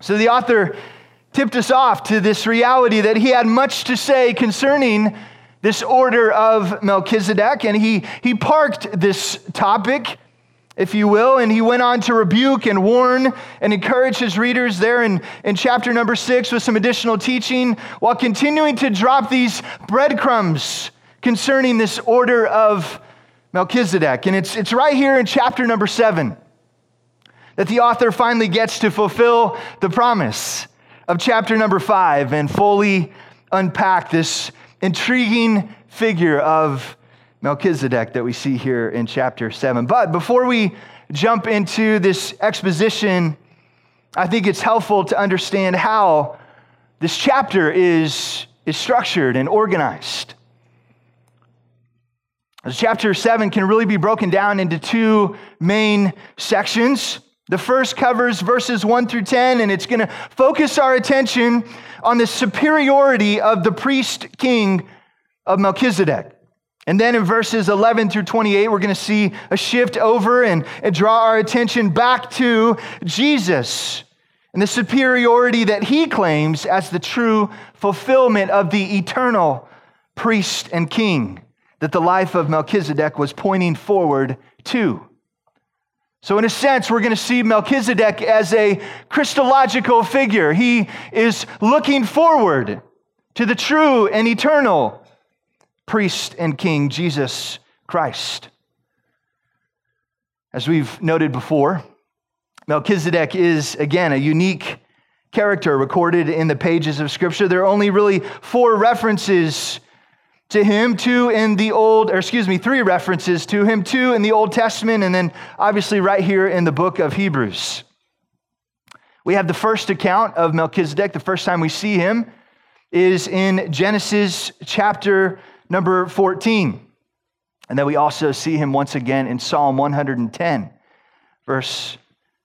So the author tipped us off to this reality that he had much to say concerning this order of Melchizedek, and he, he parked this topic, if you will, and he went on to rebuke and warn and encourage his readers there in, in chapter number six with some additional teaching, while continuing to drop these breadcrumbs concerning this order of Melchizedek. And it's, it's right here in chapter number seven that the author finally gets to fulfill the promise of chapter number five and fully unpack this intriguing figure of Melchizedek that we see here in chapter 7. But before we jump into this exposition, I think it's helpful to understand how this chapter is, is structured and organized. Chapter 7 can really be broken down into two main sections. The first covers verses 1 through 10, and it's going to focus our attention on the superiority of the priest king of Melchizedek. And then in verses 11 through 28, we're going to see a shift over and, and draw our attention back to Jesus and the superiority that he claims as the true fulfillment of the eternal priest and king that the life of Melchizedek was pointing forward to. So, in a sense, we're going to see Melchizedek as a Christological figure. He is looking forward to the true and eternal priest and king, Jesus Christ. As we've noted before, Melchizedek is, again, a unique character recorded in the pages of Scripture. There are only really four references to him, two in the Old, or excuse me, three references to him, two in the Old Testament, and then obviously right here in the book of Hebrews. We have the first account of Melchizedek. The first time we see him is in Genesis chapter number 14. And then we also see him once again in Psalm 110, verse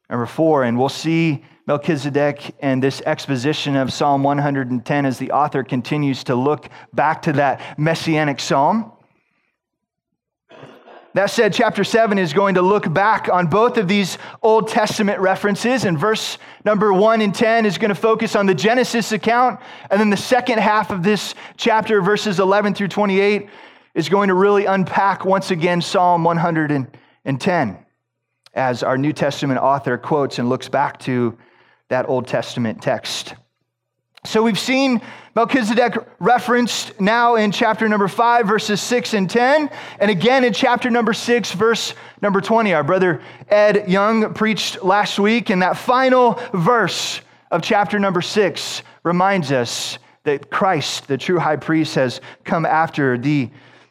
number 4. And we'll see Melchizedek and this exposition of Psalm 110 as the author continues to look back to that messianic psalm. That said, chapter 7 is going to look back on both of these Old Testament references, and verse number 1 and 10 is going to focus on the Genesis account, and then the second half of this chapter, verses 11 through 28, is going to really unpack once again Psalm 110 as our New Testament author quotes and looks back to that Old Testament text. So we've seen Melchizedek referenced now in chapter number 5, verses 6 and 10, and again in chapter number 6, verse number 20. Our brother Ed Young preached last week, and that final verse of chapter number 6 reminds us that Christ, the true high priest, has come after the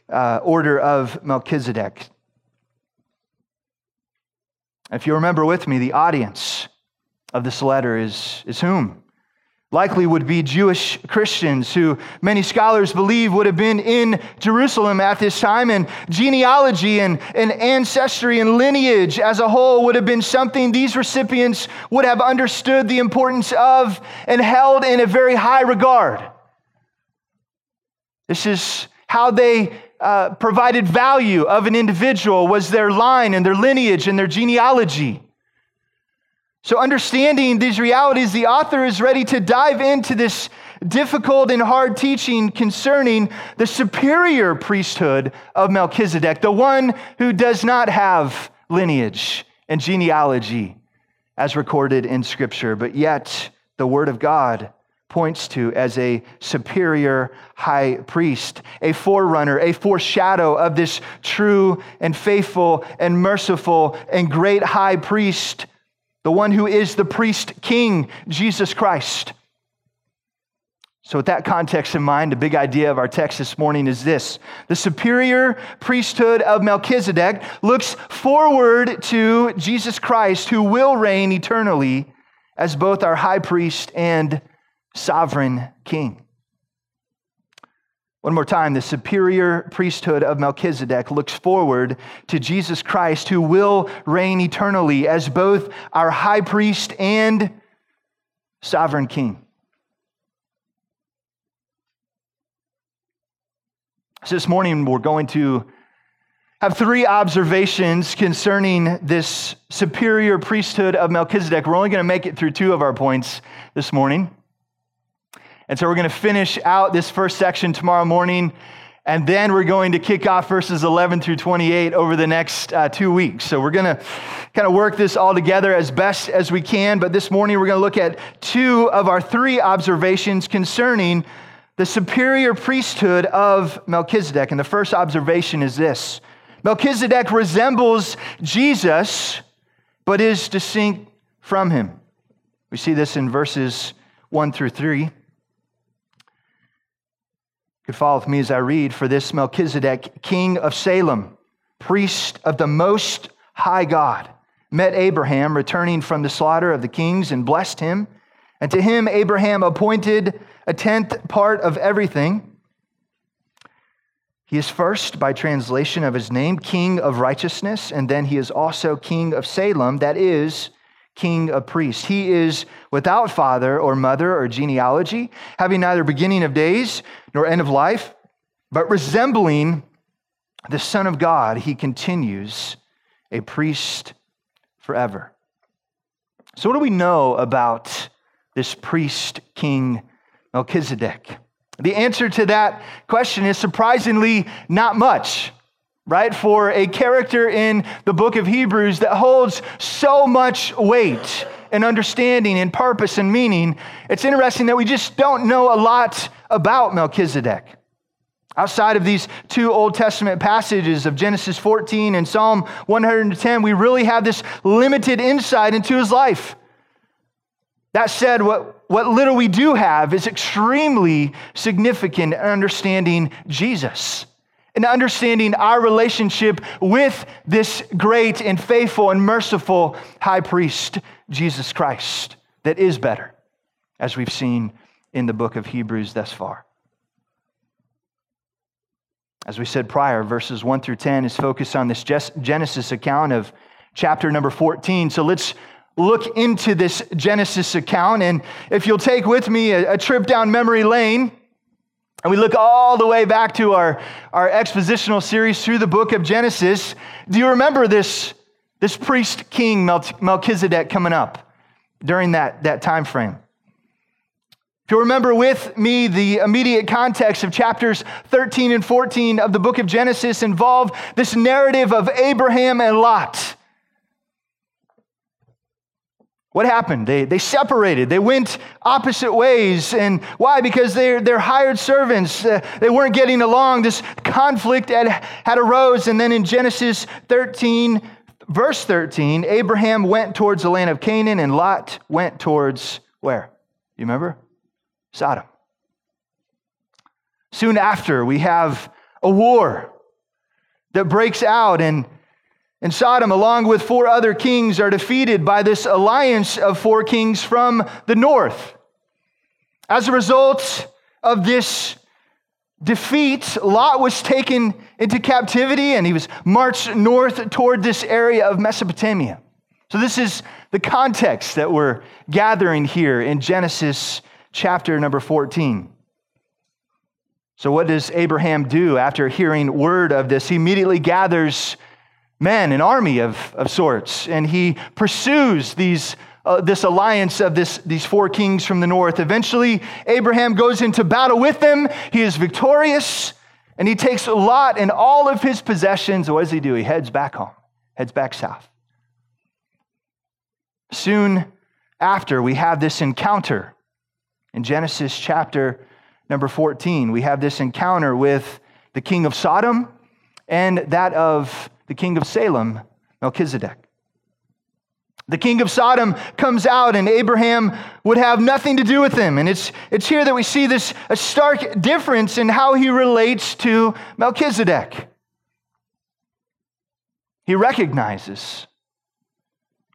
uh, order of Melchizedek. If you remember with me, the audience of this letter is, is whom? Likely would be Jewish Christians who many scholars believe would have been in Jerusalem at this time. And genealogy and, and ancestry and lineage as a whole would have been something these recipients would have understood the importance of and held in a very high regard. This is how they uh, provided value of an individual was their line and their lineage and their genealogy. So, understanding these realities, the author is ready to dive into this difficult and hard teaching concerning the superior priesthood of Melchizedek, the one who does not have lineage and genealogy as recorded in Scripture, but yet the Word of God points to as a superior high priest, a forerunner, a foreshadow of this true and faithful and merciful and great high priest the one who is the priest king, Jesus Christ. So, with that context in mind, the big idea of our text this morning is this the superior priesthood of Melchizedek looks forward to Jesus Christ, who will reign eternally as both our high priest and sovereign king. One more time, the superior priesthood of Melchizedek looks forward to Jesus Christ, who will reign eternally as both our high priest and sovereign king. So, this morning we're going to have three observations concerning this superior priesthood of Melchizedek. We're only going to make it through two of our points this morning. And so we're going to finish out this first section tomorrow morning, and then we're going to kick off verses 11 through 28 over the next uh, two weeks. So we're going to kind of work this all together as best as we can. But this morning we're going to look at two of our three observations concerning the superior priesthood of Melchizedek. And the first observation is this Melchizedek resembles Jesus, but is distinct from him. We see this in verses 1 through 3. You could follow with me as I read. For this Melchizedek, king of Salem, priest of the most high God, met Abraham returning from the slaughter of the kings and blessed him. And to him, Abraham appointed a tenth part of everything. He is first, by translation of his name, King of Righteousness, and then he is also King of Salem, that is, King of Priests. He is without father or mother or genealogy, having neither beginning of days nor end of life, but resembling the Son of God, he continues a priest forever. So, what do we know about this priest, King Melchizedek? The answer to that question is surprisingly not much, right? For a character in the book of Hebrews that holds so much weight and understanding and purpose and meaning, it's interesting that we just don't know a lot about Melchizedek. Outside of these two Old Testament passages of Genesis 14 and Psalm 110, we really have this limited insight into his life. That said, what, what little we do have is extremely significant in understanding Jesus and understanding our relationship with this great and faithful and merciful high priest, Jesus Christ, that is better, as we've seen in the book of Hebrews thus far. As we said prior, verses 1 through 10 is focused on this Genesis account of chapter number 14. So let's look into this Genesis account. And if you'll take with me a, a, trip down memory lane, and we look all the way back to our, our expositional series through the book of Genesis, do you remember this, this priest king Melchizedek coming up during that, that time frame? If you remember with me, the immediate context of chapters 13 and 14 of the book of Genesis involved this narrative of Abraham and Lot. What happened? They, they separated. They went opposite ways. And why? Because they're, they're hired servants. Uh, they weren't getting along. This conflict had, had arose. And then in Genesis 13, verse 13, Abraham went towards the land of Canaan and Lot went towards where? You remember? Sodom. Soon after, we have a war that breaks out and and Sodom, along with four other kings, are defeated by this alliance of four kings from the north. As a result of this defeat, Lot was taken into captivity and he was marched north toward this area of Mesopotamia. So, this is the context that we're gathering here in Genesis chapter number 14. So, what does Abraham do after hearing word of this? He immediately gathers men, an army of, of sorts, and he pursues these, uh, this alliance of this, these four kings from the north. Eventually, Abraham goes into battle with them. He is victorious, and he takes Lot and all of his possessions. What does he do? He heads back home, heads back south. Soon after, we have this encounter in Genesis chapter number 14. We have this encounter with the king of Sodom and that of the king of Salem, Melchizedek. The king of Sodom comes out, and Abraham would have nothing to do with him. And it's, it's here that we see this a stark difference in how he relates to Melchizedek. He recognizes,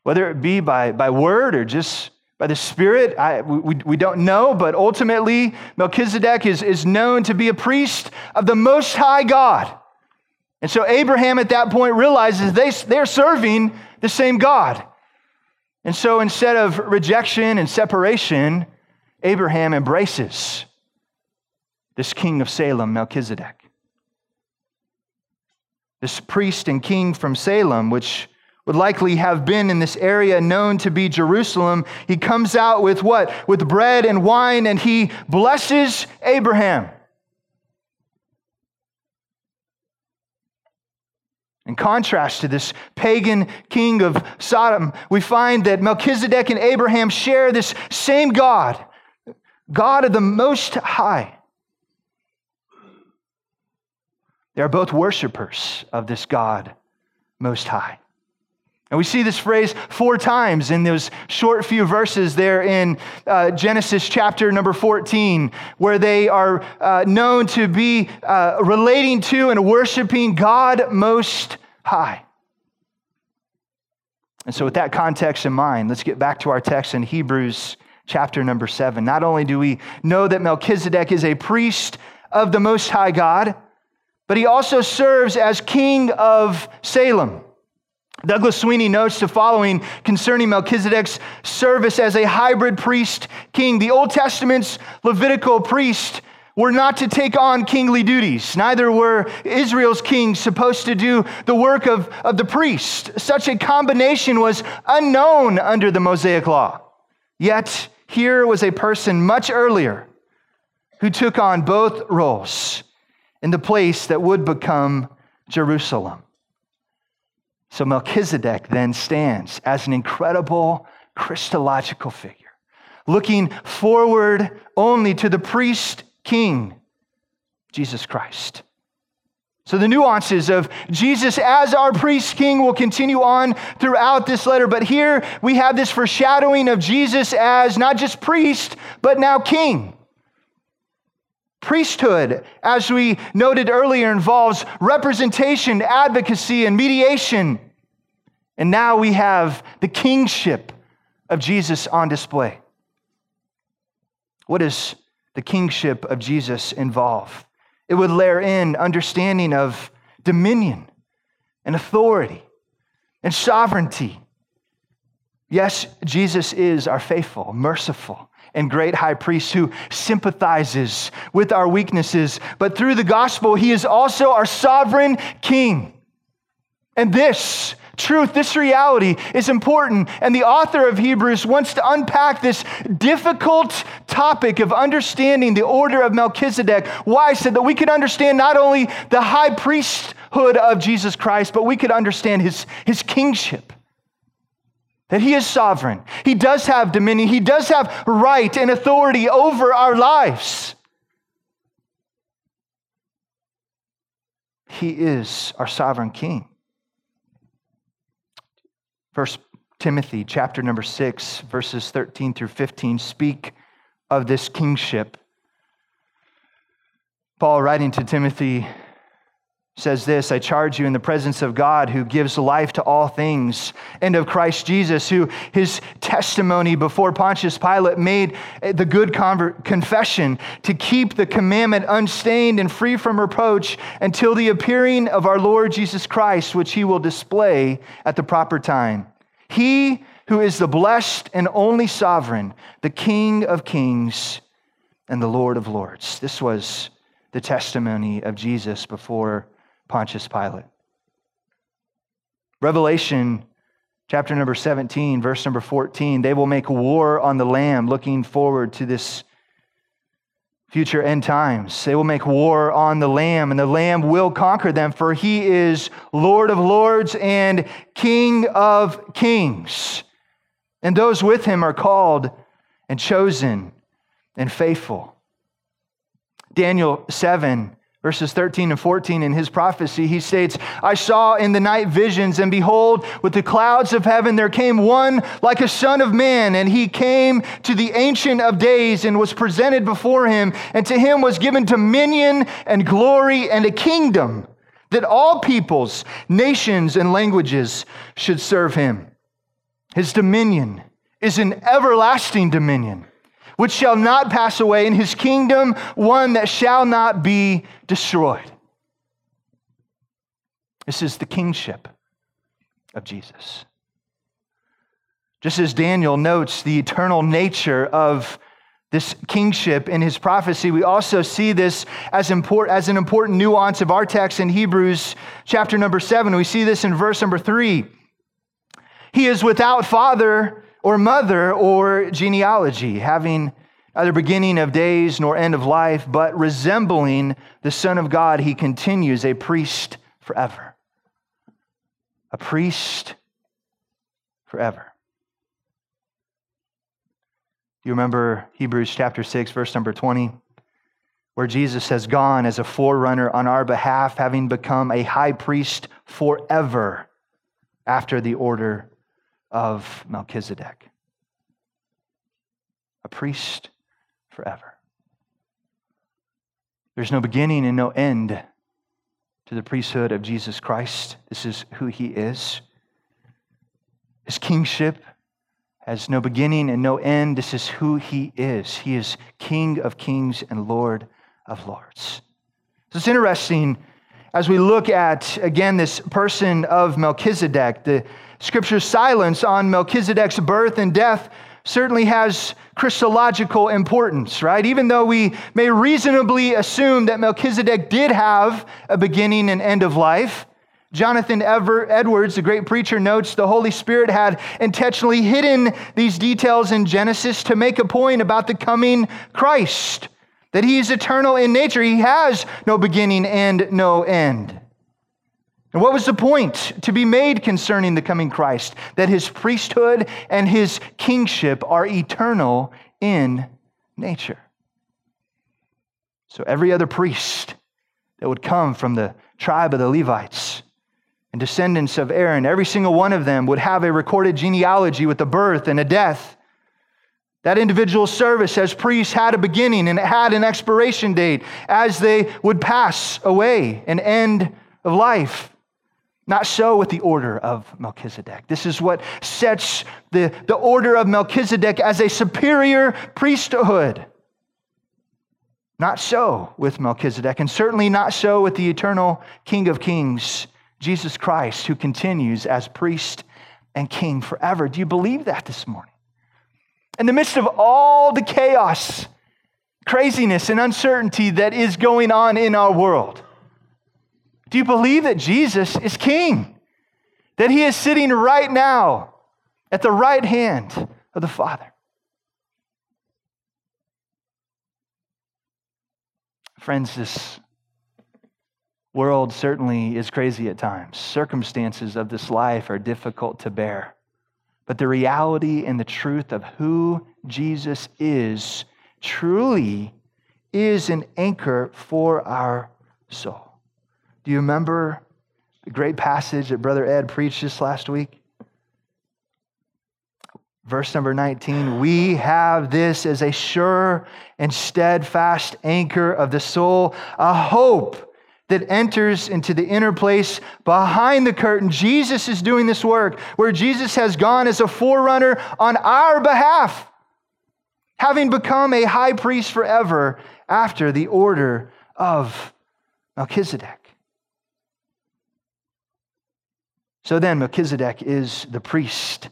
whether it be by, by word or just by the Spirit, I, we, we don't know, but ultimately, Melchizedek is, is known to be a priest of the Most High God. And so Abraham at that point realizes they, they're serving the same God. And so instead of rejection and separation, Abraham embraces this king of Salem, Melchizedek. this priest and king from Salem, which would likely have been in this area known to be Jerusalem, he comes out with what? With bread and wine, and he blesses Abraham. In contrast to this pagan king of Sodom, we find that Melchizedek and Abraham share this same God, God of the Most High. They are both worshipers of this God Most High. And we see this phrase four times in those short few verses there in uh, Genesis chapter number 14, where they are uh, known to be uh, relating to and worshiping God Most High. And so, with that context in mind, let's get back to our text in Hebrews chapter number 7. Not only do we know that Melchizedek is a priest of the Most High God, but he also serves as king of Salem. Douglas Sweeney notes the following concerning Melchizedek's service as a hybrid priest king. The Old Testament's Levitical priest were not to take on kingly duties. Neither were Israel's kings supposed to do the work of, of the priest. Such a combination was unknown under the Mosaic law. Yet, here was a person much earlier who took on both roles in the place that would become Jerusalem. So Melchizedek then stands as an incredible Christological figure, looking forward only to the priest king, Jesus Christ. So, the nuances of Jesus as our priest king will continue on throughout this letter. But here we have this foreshadowing of Jesus as not just priest, but now king. Priesthood, as we noted earlier, involves representation, advocacy, and mediation. And now we have the kingship of Jesus on display. What does the kingship of Jesus involve? It would layer in understanding of dominion and authority and sovereignty. Yes, Jesus is our faithful, merciful, and great high priest who sympathizes with our weaknesses. But through the gospel, he is also our sovereign king. And this truth, this reality is important. And the author of Hebrews wants to unpack this difficult topic of understanding the order of Melchizedek. Why? So that we could understand not only the high priesthood of Jesus Christ, but we could understand his, his kingship. That he is sovereign. He does have dominion. He does have right and authority over our lives. He is our sovereign king. First Timothy chapter number 6 verses 13 through 15 speak of this kingship. Paul writing to Timothy says this I charge you in the presence of God who gives life to all things, and of Christ Jesus, who his testimony before Pontius Pilate made eh, the good confession to keep the commandment unstained and free from reproach until the appearing of our Lord Jesus Christ, which he will display at the proper time. He who is the blessed and only sovereign, the King of kings and the Lord of lords. This was the testimony of Jesus before Pontius Pilate. Revelation chapter number 17, verse number 14, they will make war on the Lamb, looking forward to this future end times. They will make war on the Lamb, and the Lamb will conquer them, for he is Lord of lords and King of kings. And those with him are called and chosen and faithful. Daniel 7 Verses 13 and 14 in his prophecy, he states, I saw in the night visions, and behold, with the clouds of heaven there came one like a son of man, and he came to the Ancient of Days and was presented before him, and to him was given dominion and glory and a kingdom that all peoples, nations, and languages should serve him. His dominion is an everlasting dominion which shall not pass away, in his kingdom one that shall not be destroyed. This is the kingship of Jesus. Just as Daniel notes the eternal nature of this kingship in his prophecy, we also see this as, import, as an important nuance of our text in Hebrews chapter number seven. We see this in verse number three. He is without father or mother or genealogy, having neither beginning of days nor end of life, but resembling the Son of God, he continues a priest forever. A priest forever. You remember Hebrews chapter 6, verse number 20, where Jesus has gone as a forerunner on our behalf, having become a high priest forever after the order of Melchizedek. A priest forever. There's no beginning and no end to the priesthood of Jesus Christ. This is who he is. His kingship has no beginning and no end. This is who he is. He is King of kings and Lord of lords. So it's interesting as we look at, again, this person of Melchizedek. The scripture's silence on Melchizedek's birth and death certainly has Christological importance, right? Even though we may reasonably assume that Melchizedek did have a beginning and end of life, Jonathan Ever, Edwards, the great preacher, notes the Holy Spirit had intentionally hidden these details in Genesis to make a point about the coming Christ, that he is eternal in nature. He has no beginning and no end. And what was the point to be made concerning the coming Christ? That his priesthood and his kingship are eternal in nature. So every other priest that would come from the tribe of the Levites and descendants of Aaron, every single one of them would have a recorded genealogy with a birth and a death. That individual service as priests had a beginning and it had an expiration date as they would pass away, and end of life. Not so with the order of Melchizedek. This is what sets the, the order of Melchizedek as a superior priesthood. Not so with Melchizedek, and certainly not so with the eternal King of Kings Jesus Christ, who continues as priest and king forever. Do you believe that this morning? In the midst of all the chaos, craziness, and uncertainty that is going on in our world, do you believe that Jesus is king? That he is sitting right now at the right hand of the Father? Friends, this world certainly is crazy at times. Circumstances of this life are difficult to bear. But the reality and the truth of who Jesus is truly is an anchor for our soul. Do you remember the great passage that Brother Ed preached this last week? Verse number 19, we have this as a sure and steadfast anchor of the soul, a hope that enters into the inner place behind the curtain. Jesus is doing this work where Jesus has gone as a forerunner on our behalf, having become a high priest forever after the order of Melchizedek. So then, Melchizedek is the priest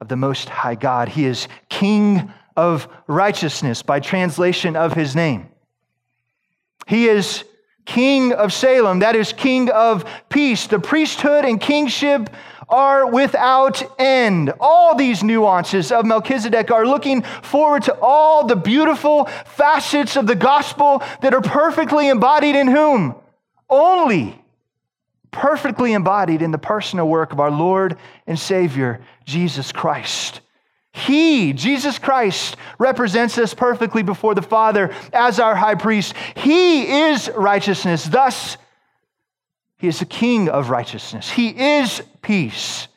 of the Most High God. He is king of righteousness by translation of his name. He is King of Salem, that is, King of Peace. The priesthood and kingship are without end. All these nuances of Melchizedek are looking forward to all the beautiful facets of the gospel that are perfectly embodied in whom? Only perfectly embodied in the personal work of our Lord and Savior, Jesus Christ. He, Jesus Christ, represents us perfectly before the Father as our high priest. He is righteousness. Thus, he is the king of righteousness. He is peace.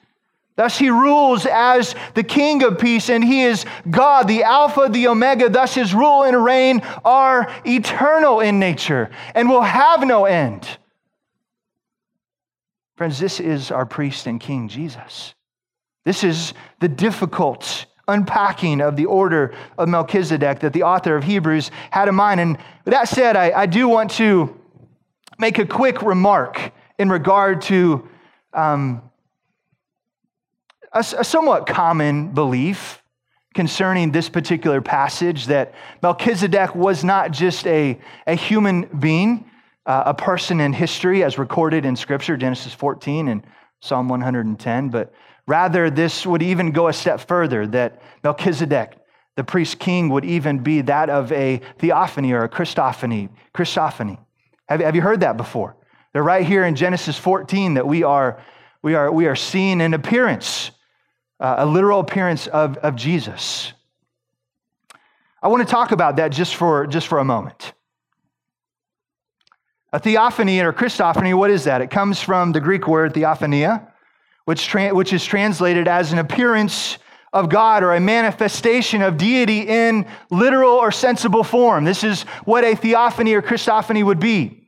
Thus, he rules as the king of peace, and he is God, the Alpha, the Omega. Thus, his rule and reign are eternal in nature and will have no end. Friends, this is our priest and king, Jesus. This is the difficult unpacking of the order of Melchizedek that the author of Hebrews had in mind. And with that said, I, I do want to make a quick remark in regard to um, a, a somewhat common belief concerning this particular passage that Melchizedek was not just a, a human being, uh, a person in history as recorded in Scripture, Genesis 14 and Psalm 110, but rather this would even go a step further that Melchizedek, the priest king, would even be that of a theophany or a Christophany. Christophany. Have, have you heard that before? They're right here in Genesis 14 that we are, we are, we are seeing an appearance, uh, a literal appearance of, of Jesus. I want to talk about that just for, just for a moment. A theophany or Christophany, what is that? It comes from the Greek word theophania, which, tra- which is translated as an appearance of God or a manifestation of deity in literal or sensible form. This is what a theophany or Christophany would be.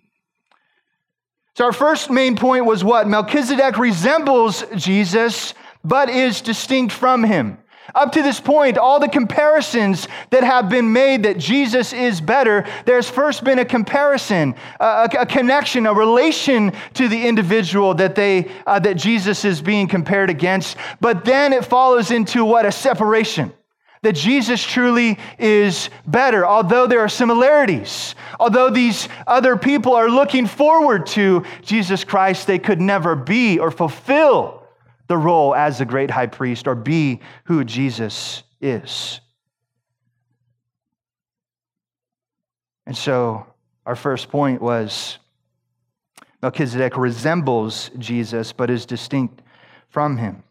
So, our first main point was what? Melchizedek resembles Jesus, but is distinct from him. Up to this point, all the comparisons that have been made that Jesus is better, there's first been a comparison, a, a connection, a relation to the individual that they uh, that Jesus is being compared against. But then it follows into what a separation. That Jesus truly is better, although there are similarities. Although these other people are looking forward to Jesus Christ, they could never be or fulfill the role as the great high priest or be who Jesus is. And so, our first point was Melchizedek resembles Jesus, but is distinct from him.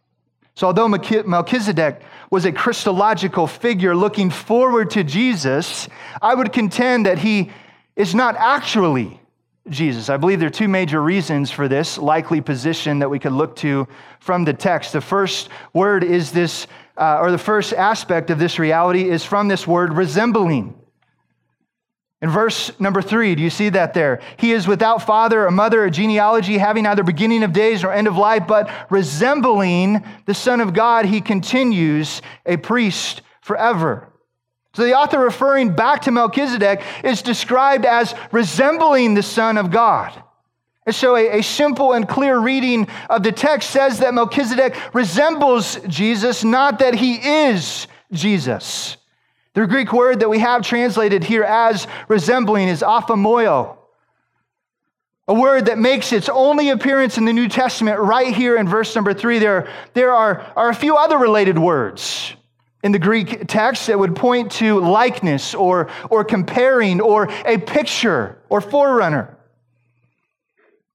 So, although Melchizedek was a Christological figure looking forward to Jesus, I would contend that he is not actually Jesus. I believe there are two major reasons for this likely position that we could look to from the text. The first word is this, uh, or the first aspect of this reality is from this word resembling. In verse number three, do you see that there? He is without father or mother or genealogy, having neither beginning of days nor end of life, but resembling the Son of God, he continues a priest forever. So the author referring back to Melchizedek is described as resembling the Son of God. And so a, a, simple and clear reading of the text says that Melchizedek resembles Jesus, not that he is Jesus. The Greek word that we have translated here as resembling is aphomoio, a word that makes its only appearance in the New Testament right here in verse number three. There, there are, are a few other related words in the Greek text that would point to likeness or, or comparing or a picture or forerunner.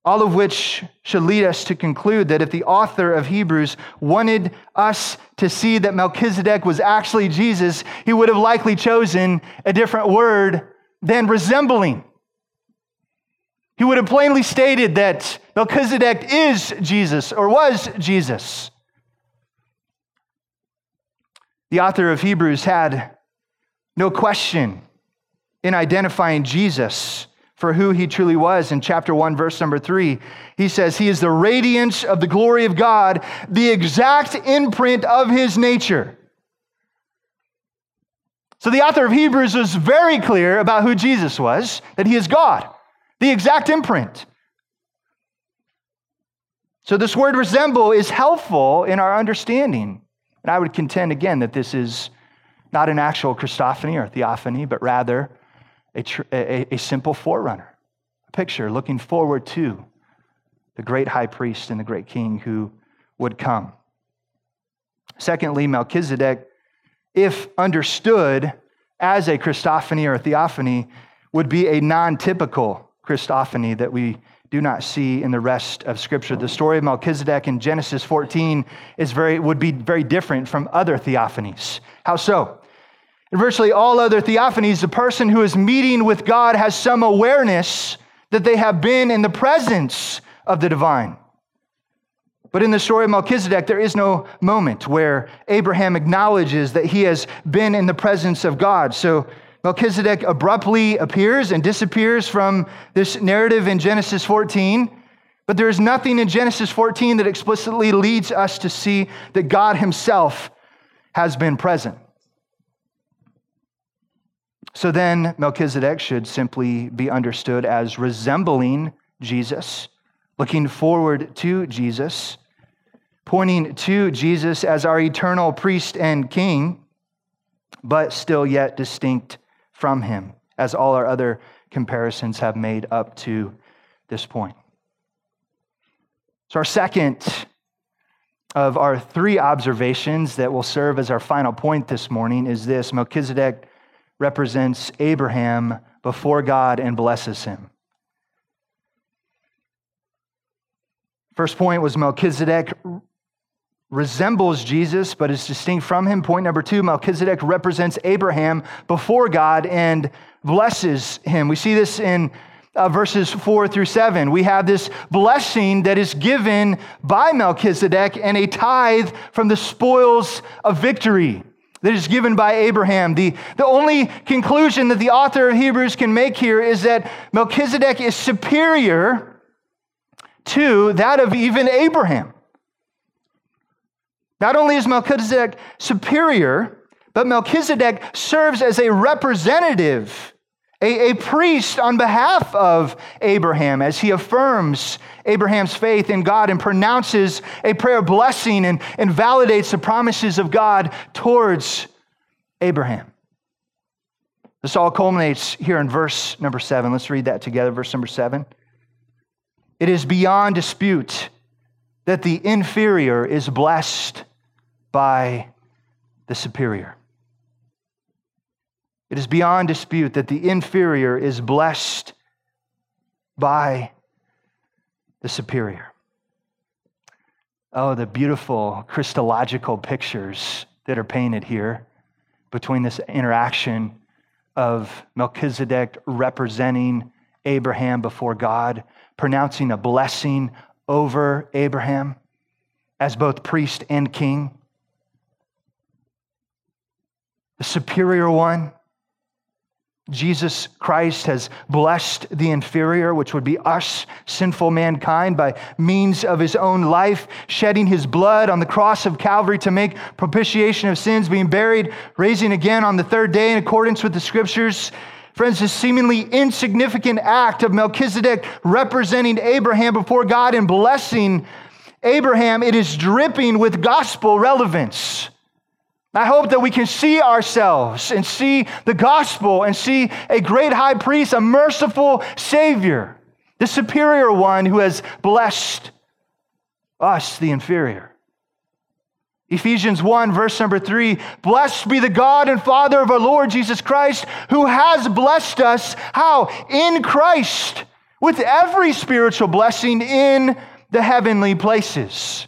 All of which should lead us to conclude that if the author of Hebrews wanted us to see that Melchizedek was actually Jesus, he would have likely chosen a different word than resembling. He would have plainly stated that Melchizedek is Jesus or was Jesus. The author of Hebrews had no question in identifying Jesus for who he truly was in chapter 1, verse number 3. He says, He is the radiance of the glory of God, the exact imprint of his nature. So the author of Hebrews was very clear about who Jesus was, that he is God, the exact imprint. So this word resemble is helpful in our understanding. And I would contend again that this is not an actual Christophany or theophany, but rather a, a, a simple forerunner, a picture looking forward to the great high priest and the great king who would come. Secondly, Melchizedek, if understood as a Christophany or a theophany, would be a non typical Christophany that we do not see in the rest of Scripture. The story of Melchizedek in Genesis 14 is very, would be very different from other theophanies. How so? In virtually all other theophanies, the person who is meeting with God has some awareness that they have been in the presence of the divine. But in the story of Melchizedek, there is no moment where Abraham acknowledges that he has been in the presence of God. So Melchizedek abruptly appears and disappears from this narrative in Genesis 14. But there is nothing in Genesis 14 that explicitly leads us to see that God Himself has been present. So then, Melchizedek should simply be understood as resembling Jesus, looking forward to Jesus, pointing to Jesus as our eternal priest and king. but still yet distinct from him, as all our other comparisons have made up to this point. So, our second of our three observations that will serve as our final point this morning is this Melchizedek represents Abraham before God and blesses him. First point was Melchizedek resembles Jesus, but is distinct from him. Point number two Melchizedek represents Abraham before God and blesses him. We see this in uh, verses four through seven. We have this blessing that is given by Melchizedek and a tithe from the spoils of victory that is given by Abraham. The, the only conclusion that the author of Hebrews can make here is that Melchizedek is superior to that of even Abraham. Not only is Melchizedek superior, but Melchizedek serves as a representative, a, a, priest on behalf of Abraham as he affirms Abraham's faith in God and pronounces a prayer of blessing and, and validates the promises of God towards Abraham. This all culminates here in verse number seven. Let's read that together. Verse number seven. It is beyond dispute that the inferior is blessed by the superior. It is beyond dispute that the inferior is blessed by the superior. Oh, the beautiful Christological pictures that are painted here between this interaction of Melchizedek representing Abraham before God, pronouncing a blessing over Abraham as both priest and king. The superior one Jesus Christ has blessed the inferior, which would be us, sinful mankind, by means of his own life, shedding his blood on the cross of Calvary to make propitiation of sins, being buried, raising again on the third day in accordance with the scriptures. Friends, this seemingly insignificant act of Melchizedek representing Abraham before God and blessing Abraham, it is dripping with gospel relevance. I hope that we can see ourselves and see the gospel and see a great high priest, a merciful Savior, the superior one who has blessed us, the inferior. Ephesians 1, verse number 3 Blessed be the God and Father of our Lord Jesus Christ, who has blessed us, how? In Christ, with every spiritual blessing in the heavenly places.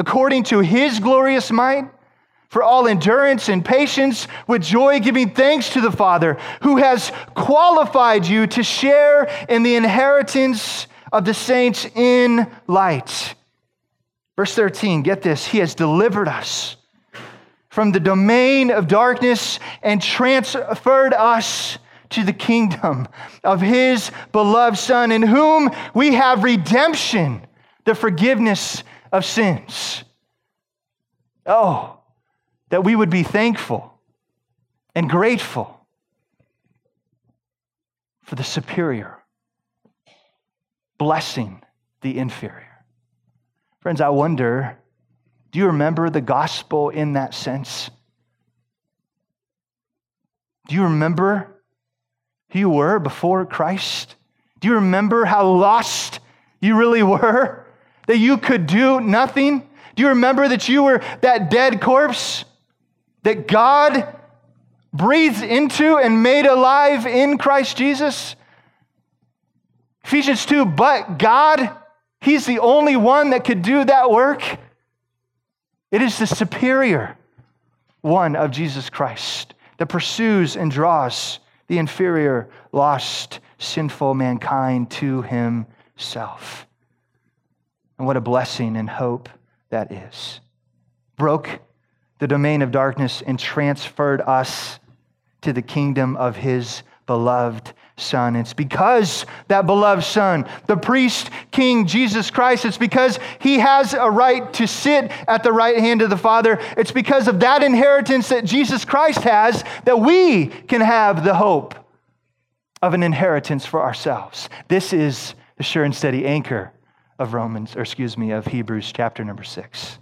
according to his glorious might, for all endurance and patience with joy, giving thanks to the Father who has qualified you to share in the inheritance of the saints in light. Verse 13, get this, he has delivered us from the domain of darkness and transferred us to the kingdom of his beloved Son, in whom we have redemption, the forgiveness of sins. Oh, that we would be thankful and grateful for the superior, blessing the inferior. Friends, I wonder do you remember the gospel in that sense? Do you remember who you were before Christ? Do you remember how lost you really were? that you could do nothing? Do you remember that you were that dead corpse that God breathed into and made alive in Christ Jesus? Ephesians 2, but God, He's the only one that could do that work. It is the superior one of Jesus Christ that pursues and draws the inferior, lost, sinful mankind to Himself. And what a blessing and hope that is. Broke the domain of darkness and transferred us to the kingdom of his beloved Son. It's because that beloved Son, the priest King Jesus Christ, it's because he has a right to sit at the right hand of the Father. It's because of that inheritance that Jesus Christ has that we can have the hope of an inheritance for ourselves. This is the sure and steady anchor of Romans, or excuse me, of Hebrews chapter number six.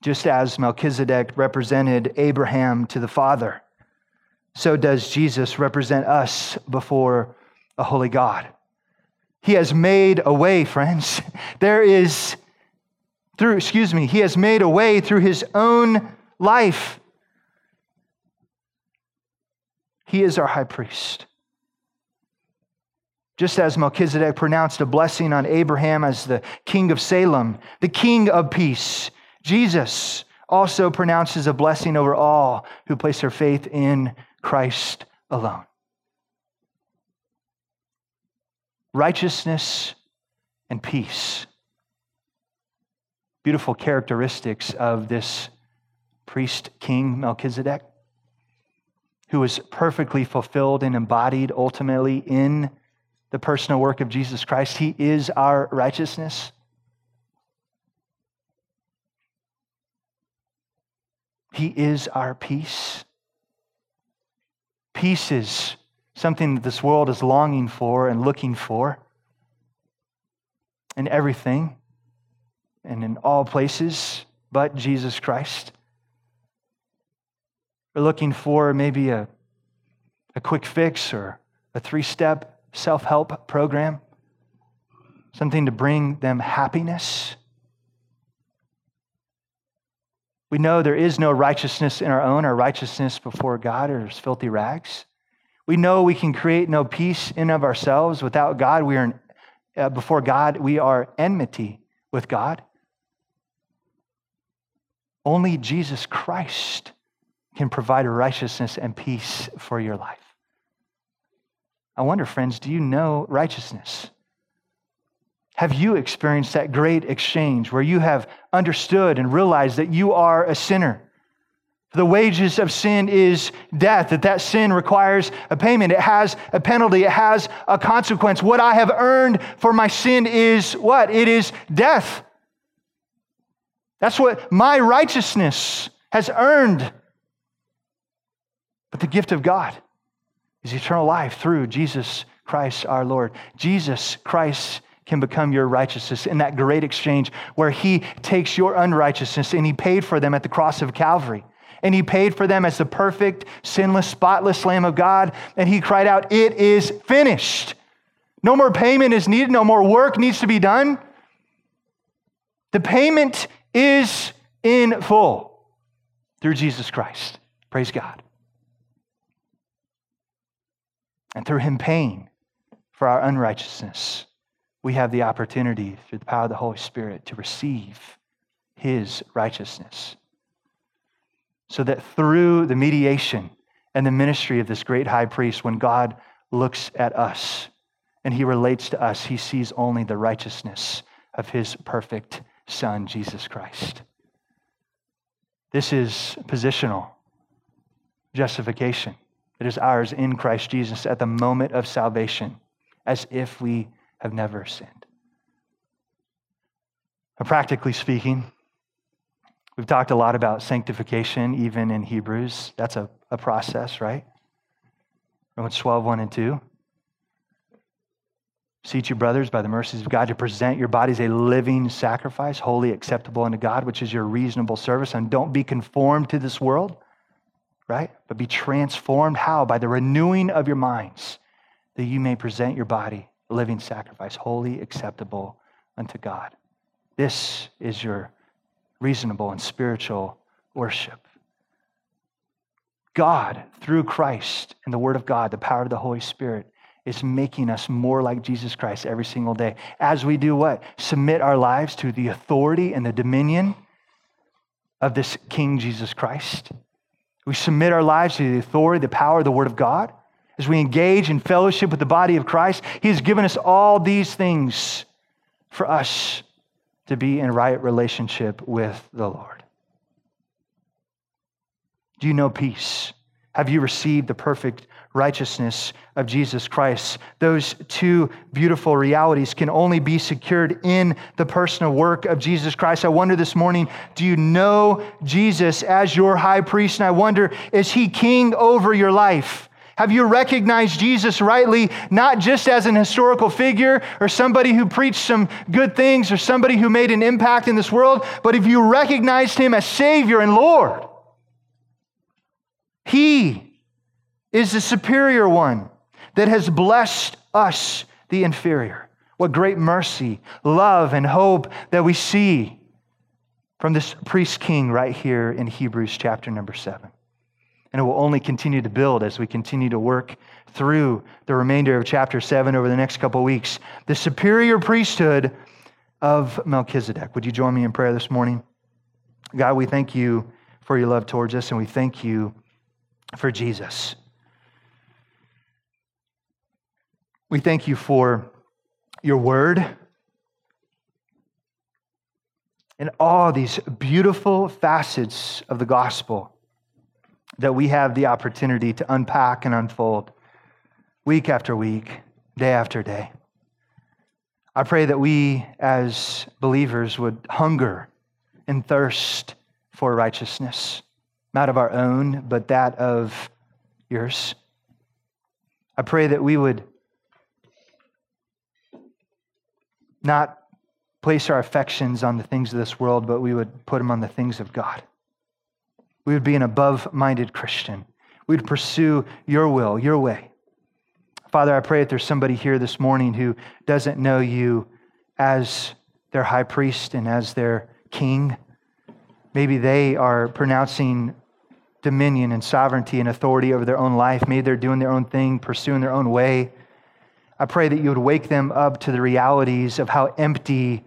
Just as Melchizedek represented Abraham to the Father, so does Jesus represent us before a holy God. He has made a way, friends. There is, through, excuse me, he has made a way through his own life. He is our high priest. Just as Melchizedek pronounced a blessing on Abraham as the king of Salem, the king of peace, Jesus also pronounces a blessing over all who place their faith in Christ alone. Righteousness and peace. Beautiful characteristics of this priest king Melchizedek, who was perfectly fulfilled and embodied ultimately in the personal work of Jesus Christ. He is our righteousness. He is our peace. Peace is something that this world is longing for and looking for in everything and in all places but Jesus Christ. We're looking for maybe a, a quick fix or a three step self help program, something to bring them happiness. We know there is no righteousness in our own. Our righteousness before God is filthy rags. We know we can create no peace in of ourselves. Without God, we are uh, before God, we are enmity with God. Only Jesus Christ can provide righteousness and peace for your life. I wonder, friends, do you know righteousness? Have you experienced that great exchange where you have understood and realized that you are a sinner? The wages of sin is death, that that sin requires a payment. It has a penalty, it has a consequence. What I have earned for my sin is what? It is death. That's what my righteousness has earned. But the gift of God is eternal life through Jesus Christ our Lord. Jesus Christ can become your righteousness in that great exchange where he takes your unrighteousness and he paid for them at the cross of Calvary. And he paid for them as the perfect, sinless, spotless Lamb of God. And he cried out, It is finished. No more payment is needed, no more work needs to be done. The payment is in full through Jesus Christ. Praise God. And through him paying for our unrighteousness, we have the opportunity through the power of the Holy Spirit to receive his righteousness. So that through the mediation and the ministry of this great high priest, when God looks at us and he relates to us, he sees only the righteousness of his perfect Son, Jesus Christ. This is positional justification. It is ours in Christ Jesus at the moment of salvation, as if we have never sinned. But practically speaking, we've talked a lot about sanctification, even in Hebrews. That's a, a process, right? Romans 12, 1 and 2. Seek you, brothers, by the mercies of God, to present your bodies a living sacrifice, holy, acceptable unto God, which is your reasonable service. And don't be conformed to this world right? But be transformed. How? By the renewing of your minds, that you may present your body a living sacrifice, holy, acceptable unto God. This is your reasonable and spiritual worship. God, through Christ and the Word of God, the power of the Holy Spirit, is making us more like Jesus Christ every single day. As we do what? Submit our lives to the authority and the dominion of this King Jesus Christ. We submit our lives to the authority, the power, the Word of God. As we engage in fellowship with the body of Christ, He has given us all these things for us to be in right relationship with the Lord. Do you know peace? Have you received the perfect righteousness of Jesus Christ? Those two beautiful realities can only be secured in the personal work of Jesus Christ. I wonder this morning, do you know Jesus as your high priest? And I wonder, is he king over your life? Have you recognized Jesus rightly, not just as an historical figure or somebody who preached some good things or somebody who made an impact in this world, but have you recognized him as Savior and Lord? He is the superior one that has blessed us, the inferior. What great mercy, love, and hope that we see from this priest king right here in Hebrews chapter number seven. And it will only continue to build as we continue to work through the remainder of chapter seven over the next couple weeks. The superior priesthood of Melchizedek. Would you join me in prayer this morning? God, we thank you for your love towards us, and we thank you for Jesus. We thank you for your word and all these beautiful facets of the gospel that we have the opportunity to unpack and unfold week after week, day after day. I pray that we as believers would hunger and thirst for righteousness not of our own, but that of yours. I pray that we would not place our affections on the things of this world, but we would put them on the things of God. We would be an above minded Christian. We'd pursue your will, your way. Father, I pray that there's somebody here this morning who doesn't know you as their high priest and as their king. Maybe they are pronouncing dominion and sovereignty and authority over their own life. Maybe they're doing their own thing, pursuing their own way. I pray that you would wake them up to the realities of how empty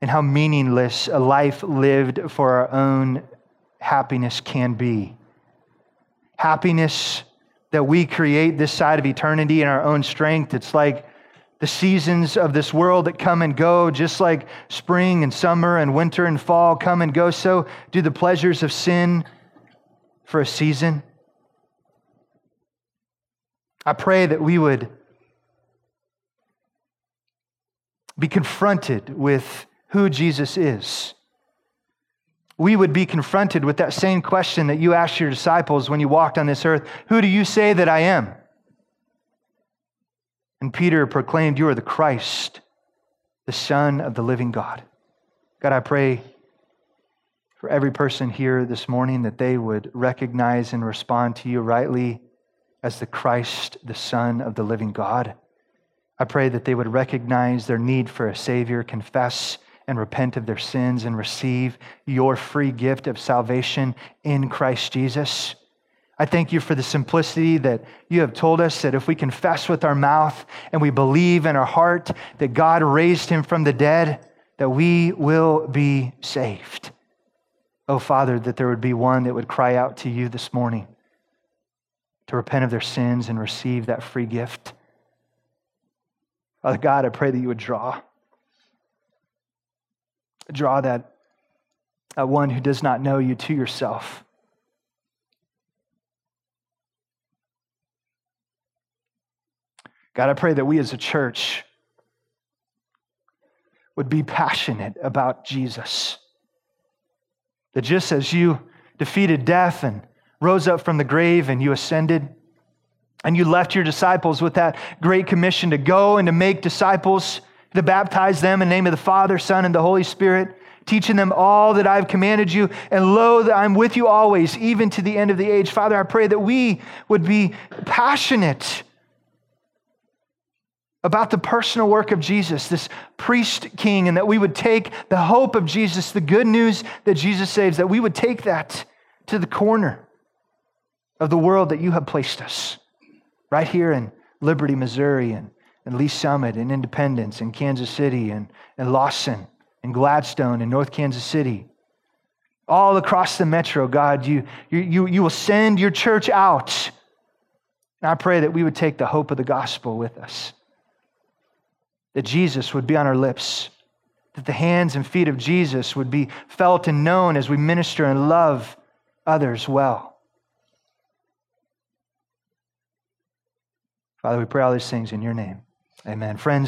and how meaningless a life lived for our own happiness can be. Happiness that we create this side of eternity in our own strength. It's like the seasons of this world that come and go, just like spring and summer and winter and fall come and go, so do the pleasures of sin for a season. I pray that we would be confronted with who Jesus is. We would be confronted with that same question that you asked your disciples when you walked on this earth Who do you say that I am? And Peter proclaimed, You are the Christ, the Son of the living God. God, I pray for every person here this morning that they would recognize and respond to you rightly as the Christ, the Son of the living God. I pray that they would recognize their need for a Savior, confess and repent of their sins, and receive your free gift of salvation in Christ Jesus. I thank you for the simplicity that you have told us that if we confess with our mouth and we believe in our heart that God raised him from the dead, that we will be saved. Oh, Father, that there would be one that would cry out to you this morning to repent of their sins and receive that free gift. Father God, I pray that you would draw. Draw that, that one who does not know you to yourself. God, I pray that we as a church would be passionate about Jesus. That just as you defeated death and rose up from the grave and you ascended, and you left your disciples with that great commission to go and to make disciples, to baptize them in the name of the Father, Son, and the Holy Spirit, teaching them all that I've commanded you. And lo, that I'm with you always, even to the end of the age. Father, I pray that we would be passionate about the personal work of Jesus, this priest king, and that we would take the hope of Jesus, the good news that Jesus saves, that we would take that to the corner of the world that you have placed us, right here in Liberty, Missouri, and, and Lee's Summit, and Independence, and Kansas City, and, and Lawson, and Gladstone, and North Kansas City. All across the metro, God, you, you, you will send your church out. And I pray that we would take the hope of the gospel with us that Jesus would be on our lips, that the hands and feet of Jesus would be felt and known as we minister and love others well. Father, we pray all these things in your name. Amen. Friends,